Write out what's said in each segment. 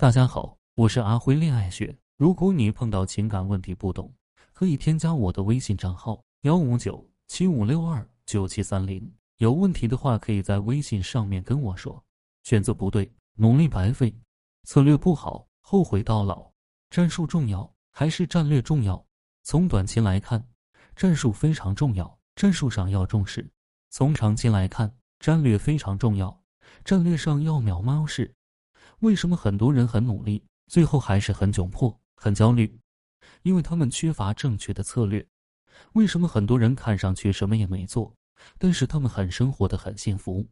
大家好，我是阿辉恋爱学。如果你碰到情感问题不懂，可以添加我的微信账号幺五九七五六二九七三零。有问题的话，可以在微信上面跟我说。选择不对，努力白费；策略不好，后悔到老。战术重要还是战略重要？从短期来看，战术非常重要，战术上要重视；从长期来看，战略非常重要，战略上要秒猫式。为什么很多人很努力，最后还是很窘迫、很焦虑？因为他们缺乏正确的策略。为什么很多人看上去什么也没做，但是他们很生活的很幸福？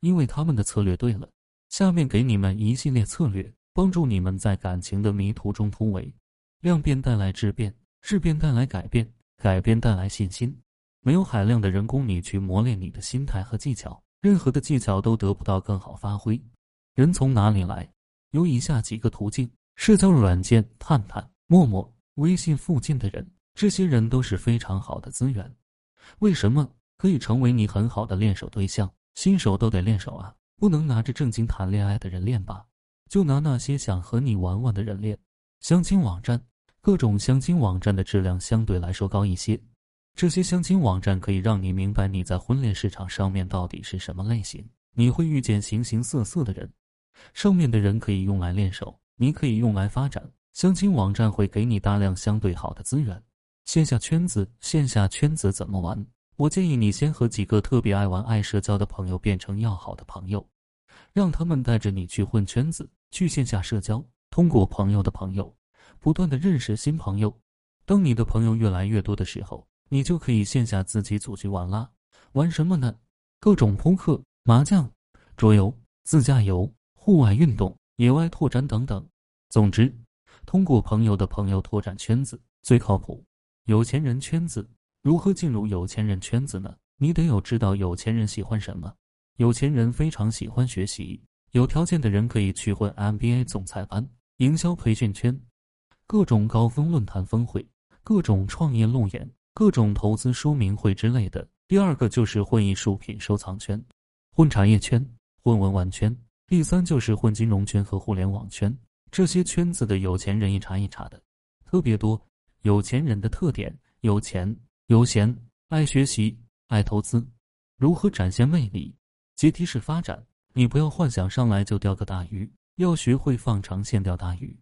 因为他们的策略对了。下面给你们一系列策略，帮助你们在感情的迷途中突围。量变带来质变，质变带来改变，改变带来信心。没有海量的人工，你去磨练你的心态和技巧，任何的技巧都得不到更好发挥。人从哪里来？有以下几个途径：社交软件、探探、陌陌、微信附近的人，这些人都是非常好的资源。为什么可以成为你很好的练手对象？新手都得练手啊，不能拿着正经谈恋爱的人练吧？就拿那些想和你玩玩的人练。相亲网站，各种相亲网站的质量相对来说高一些。这些相亲网站可以让你明白你在婚恋市场上面到底是什么类型。你会遇见形形色色的人。上面的人可以用来练手，你可以用来发展。相亲网站会给你大量相对好的资源。线下圈子，线下圈子怎么玩？我建议你先和几个特别爱玩、爱社交的朋友变成要好的朋友，让他们带着你去混圈子，去线下社交。通过朋友的朋友，不断的认识新朋友。当你的朋友越来越多的时候，你就可以线下自己组局玩啦。玩什么呢？各种扑克、麻将、桌游、自驾游。户外运动、野外拓展等等，总之，通过朋友的朋友拓展圈子最靠谱。有钱人圈子如何进入有钱人圈子呢？你得有知道有钱人喜欢什么。有钱人非常喜欢学习，有条件的人可以去混 MBA 总裁班、营销培训圈、各种高峰论坛峰会、各种创业路演、各种投资说明会之类的。第二个就是混艺术品收藏圈、混茶叶圈、混文玩圈。第三就是混金融圈和互联网圈，这些圈子的有钱人一茬一茬的，特别多。有钱人的特点：有钱、有闲、爱学习、爱投资。如何展现魅力？阶梯式发展。你不要幻想上来就钓个大鱼，要学会放长线钓大鱼。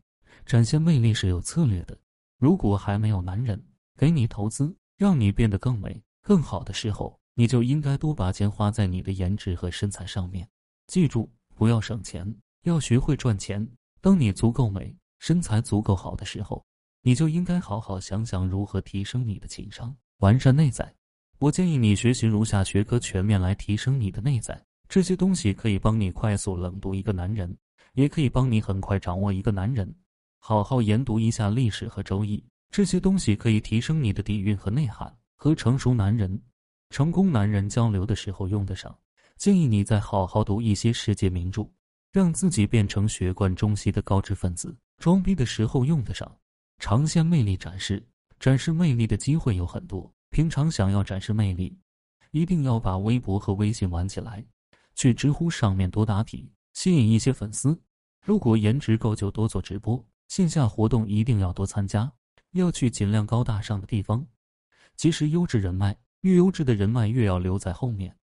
展现魅力是有策略的。如果还没有男人给你投资，让你变得更美、更好的时候，你就应该多把钱花在你的颜值和身材上面。记住。不要省钱，要学会赚钱。当你足够美、身材足够好的时候，你就应该好好想想如何提升你的情商，完善内在。我建议你学习如下学科，全面来提升你的内在。这些东西可以帮你快速冷读一个男人，也可以帮你很快掌握一个男人。好好研读一下历史和周易，这些东西可以提升你的底蕴和内涵。和成熟男人、成功男人交流的时候用得上。建议你再好好读一些世界名著，让自己变成学贯中西的高知分子。装逼的时候用得上。长线魅力展示，展示魅力的机会有很多。平常想要展示魅力，一定要把微博和微信玩起来，去知乎上面多答题，吸引一些粉丝。如果颜值够，就多做直播。线下活动一定要多参加，要去尽量高大上的地方。其实优质人脉，越优质的人脉越要留在后面。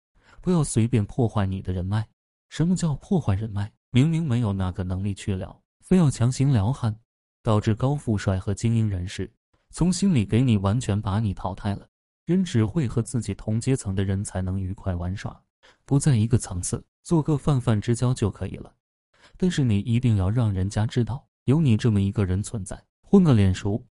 不要随便破坏你的人脉。什么叫破坏人脉？明明没有那个能力去聊，非要强行撩汉，导致高富帅和精英人士从心里给你完全把你淘汰了。人只会和自己同阶层的人才能愉快玩耍，不在一个层次，做个泛泛之交就可以了。但是你一定要让人家知道有你这么一个人存在，混个脸熟。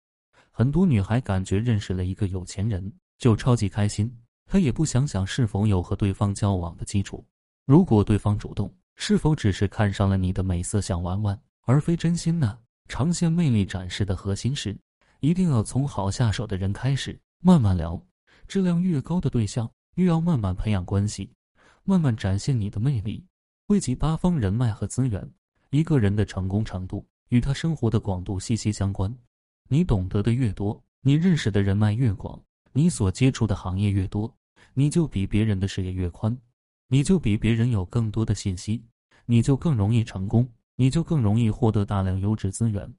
很多女孩感觉认识了一个有钱人就超级开心。他也不想想是否有和对方交往的基础。如果对方主动，是否只是看上了你的美色想玩玩，而非真心呢？长线魅力展示的核心是，一定要从好下手的人开始，慢慢聊。质量越高的对象，越要慢慢培养关系，慢慢展现你的魅力，汇集八方人脉和资源。一个人的成功程度与他生活的广度息息相关。你懂得的越多，你认识的人脉越广，你所接触的行业越多。你就比别人的视野越宽，你就比别人有更多的信息，你就更容易成功。你。就更容易获得大量优质资源。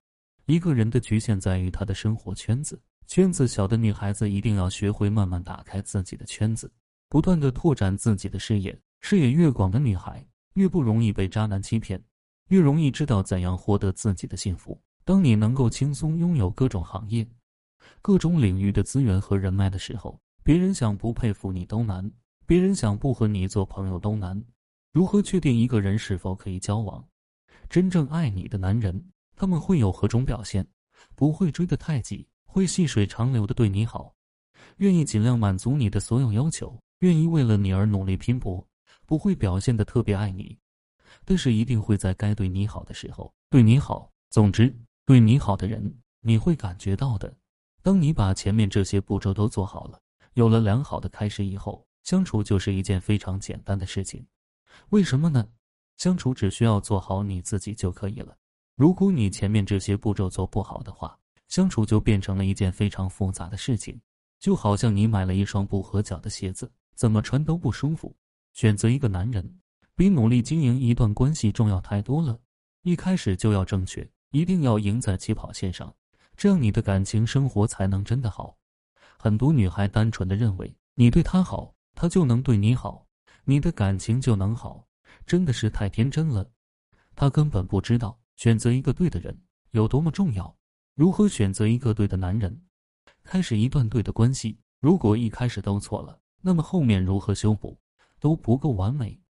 一个人的局限在于他的生活圈子，圈子小的女孩子一定要学会慢慢打开自己的圈子，不断的拓展自己的视野。视野越广的女孩，越不容易被渣男欺骗，越容易知道怎样获得自己的幸福。当你能够轻松拥有各种行业、各种领域的资源和人脉的时候，别人想不佩服你都难，别人想不和你做朋友都难。如何确定一个人是否可以交往？真正爱你的男人，他们会有何种表现？不会追得太紧，会细水长流的对你好，愿意尽量满足你的所有要求，愿意为了你而努力拼搏，不会表现的特别爱你，但是一定会在该对你好的时候对你好。总之。对你好的人，你会感觉到的。当你把前面这些步骤都做好了，有了良好的开始以后，相处就是一件非常简单的事情。为什么呢？相处只需要做好你自己就可以了。如果你前面这些步骤做不好的话，相处就变成了一件非常复杂的事情。就好像你买了一双不合脚的鞋子，怎么穿都不舒服。选择一个男人，比努力经营一段关系重要太多了。一开始就要正确。一定要赢在起跑线上，这样你的感情生活才能真的好。很多女孩单纯的认为你对她好，她就能对你好，你的感情就能好，真的是太天真了。她根本不知道选择一个对的人有多么重要。如何选择一个对的男人，开始一段对的关系？如果一开始都错了，那么后面如何修补都不够完美。